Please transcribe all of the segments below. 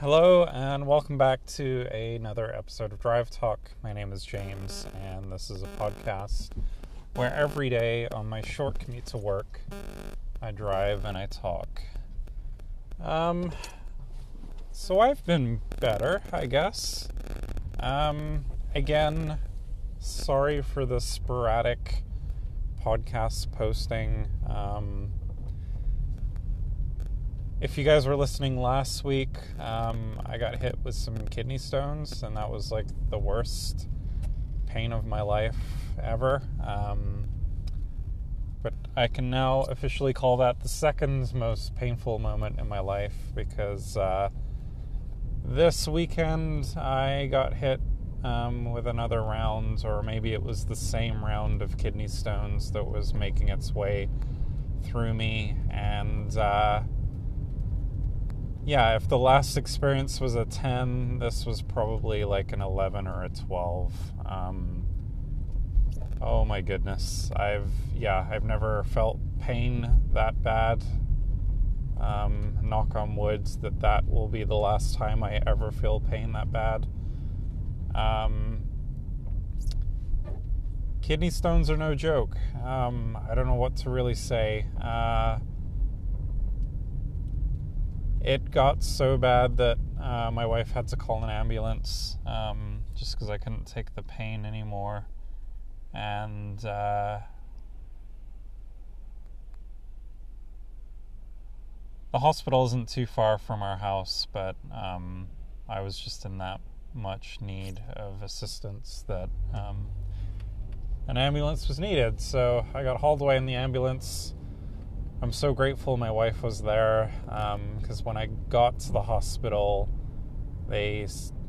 Hello, and welcome back to another episode of Drive Talk. My name is James, and this is a podcast where every day on my short commute to work, I drive and I talk. Um, so I've been better, I guess. Um, again, sorry for the sporadic podcast posting. Um, if you guys were listening last week, um, I got hit with some kidney stones, and that was like the worst pain of my life ever. Um, but I can now officially call that the second most painful moment in my life because uh, this weekend I got hit um, with another round, or maybe it was the same round of kidney stones that was making its way through me, and. Uh, yeah, if the last experience was a 10, this was probably like an 11 or a 12. Um, oh my goodness. I've, yeah, I've never felt pain that bad. Um, knock on wood that that will be the last time I ever feel pain that bad. Um, kidney stones are no joke. Um, I don't know what to really say. Uh, it got so bad that uh, my wife had to call an ambulance um, just because I couldn't take the pain anymore. And uh, the hospital isn't too far from our house, but um, I was just in that much need of assistance that um, an ambulance was needed. So I got hauled away in the ambulance I'm so grateful my wife was there because um, when I got to the hospital, they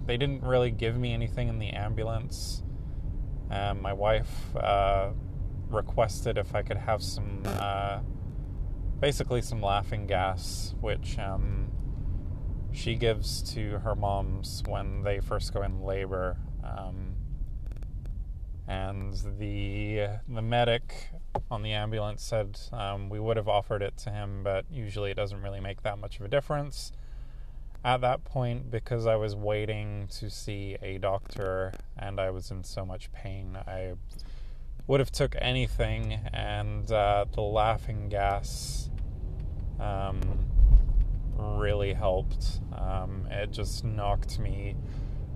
they didn't really give me anything in the ambulance. Um, my wife uh, requested if I could have some, uh, basically some laughing gas, which um, she gives to her moms when they first go in labor. Um, and the the medic on the ambulance said um, we would have offered it to him, but usually it doesn't really make that much of a difference. At that point, because I was waiting to see a doctor and I was in so much pain, I would have took anything, and uh, the laughing gas um, really helped. Um, it just knocked me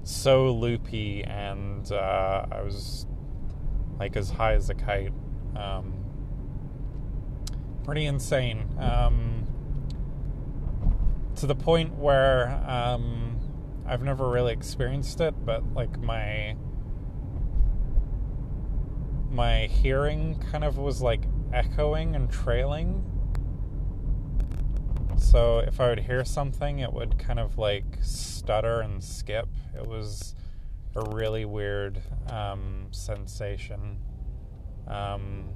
so loopy, and uh, I was like as high as a kite. Um, pretty insane. Um, to the point where um, I've never really experienced it, but like my my hearing kind of was like echoing and trailing. So if I would hear something, it would kind of like stutter and skip. It was a really weird um, sensation. Um,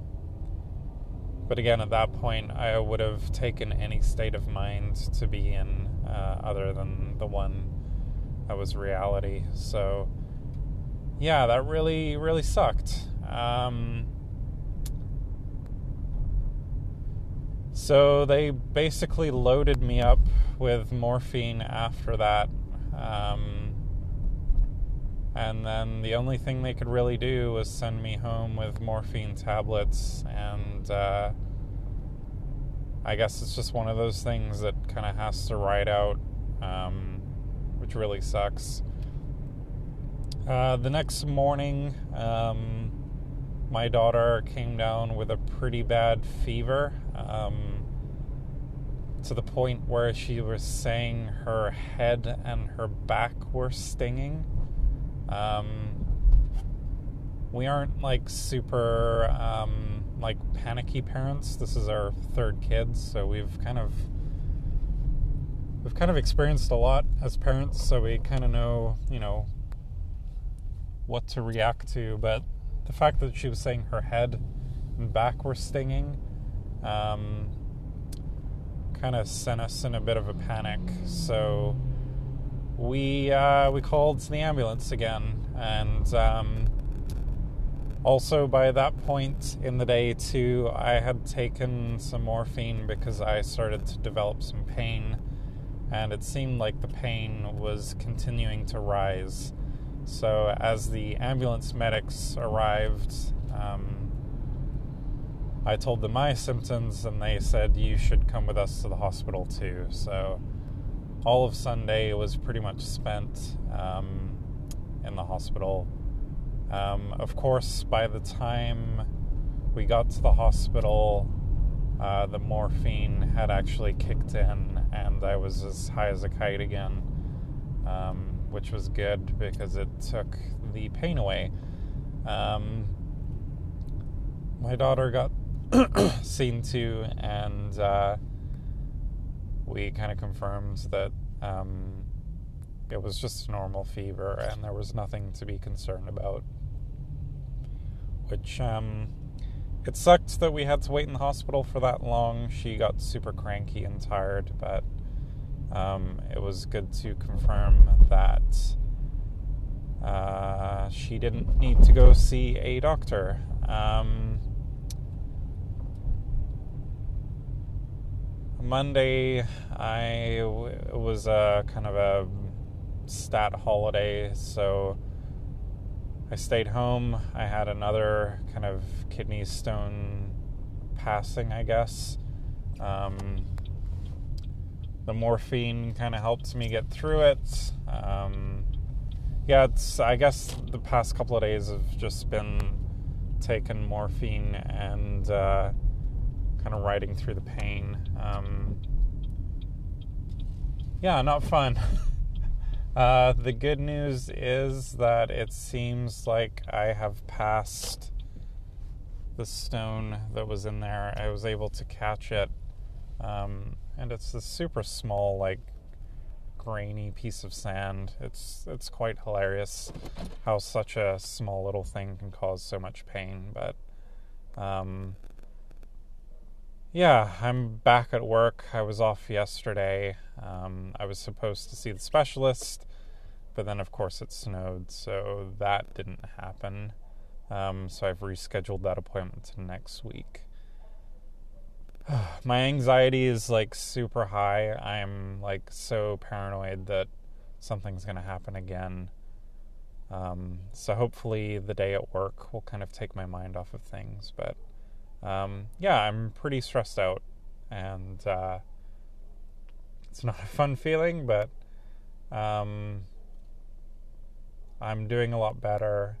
but again, at that point, I would have taken any state of mind to be in uh, other than the one that was reality. So, yeah, that really, really sucked. Um, so they basically loaded me up with morphine after that. Um, and then the only thing they could really do was send me home with morphine tablets. And uh, I guess it's just one of those things that kind of has to ride out, um, which really sucks. Uh, the next morning, um, my daughter came down with a pretty bad fever um, to the point where she was saying her head and her back were stinging. Um, we aren't like super um, like panicky parents. This is our third kid, so we've kind of we've kind of experienced a lot as parents, so we kind of know, you know, what to react to. But the fact that she was saying her head and back were stinging um, kind of sent us in a bit of a panic. So we uh, we called the ambulance again, and um, also by that point in the day too, I had taken some morphine because I started to develop some pain and it seemed like the pain was continuing to rise. So, as the ambulance medics arrived, um, I told them my symptoms, and they said, You should come with us to the hospital too. So, all of Sunday was pretty much spent um, in the hospital. Um, of course, by the time we got to the hospital, uh, the morphine had actually kicked in, and I was as high as a kite again, um, which was good because it took the pain away. Um, my daughter got seen to, and uh, we kind of confirmed that um, it was just normal fever and there was nothing to be concerned about. Which, um, it sucked that we had to wait in the hospital for that long. She got super cranky and tired, but um, it was good to confirm that uh, she didn't need to go see a doctor. Um, Monday, I was a kind of a stat holiday, so I stayed home. I had another kind of kidney stone passing, I guess. Um, the morphine kind of helped me get through it. Um, yeah, it's. I guess the past couple of days have just been taking morphine and uh, kind of riding through the pain. Um, yeah, not fun. uh, the good news is that it seems like I have passed the stone that was in there. I was able to catch it. Um, and it's a super small, like grainy piece of sand. It's it's quite hilarious how such a small little thing can cause so much pain. But um, yeah, I'm back at work. I was off yesterday. Um, I was supposed to see the specialist, but then, of course, it snowed, so that didn't happen. Um, so I've rescheduled that appointment to next week. My anxiety is like super high. I'm like so paranoid that something's going to happen again. Um, so hopefully, the day at work will kind of take my mind off of things, but um, yeah, I'm pretty stressed out, and uh, it's not a fun feeling, but um, I'm doing a lot better.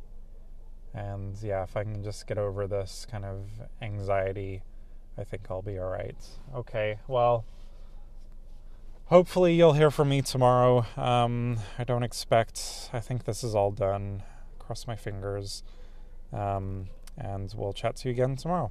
And yeah, if I can just get over this kind of anxiety, I think I'll be all right. Okay, well, hopefully you'll hear from me tomorrow. Um, I don't expect, I think this is all done. Cross my fingers. Um, and we'll chat to you again tomorrow.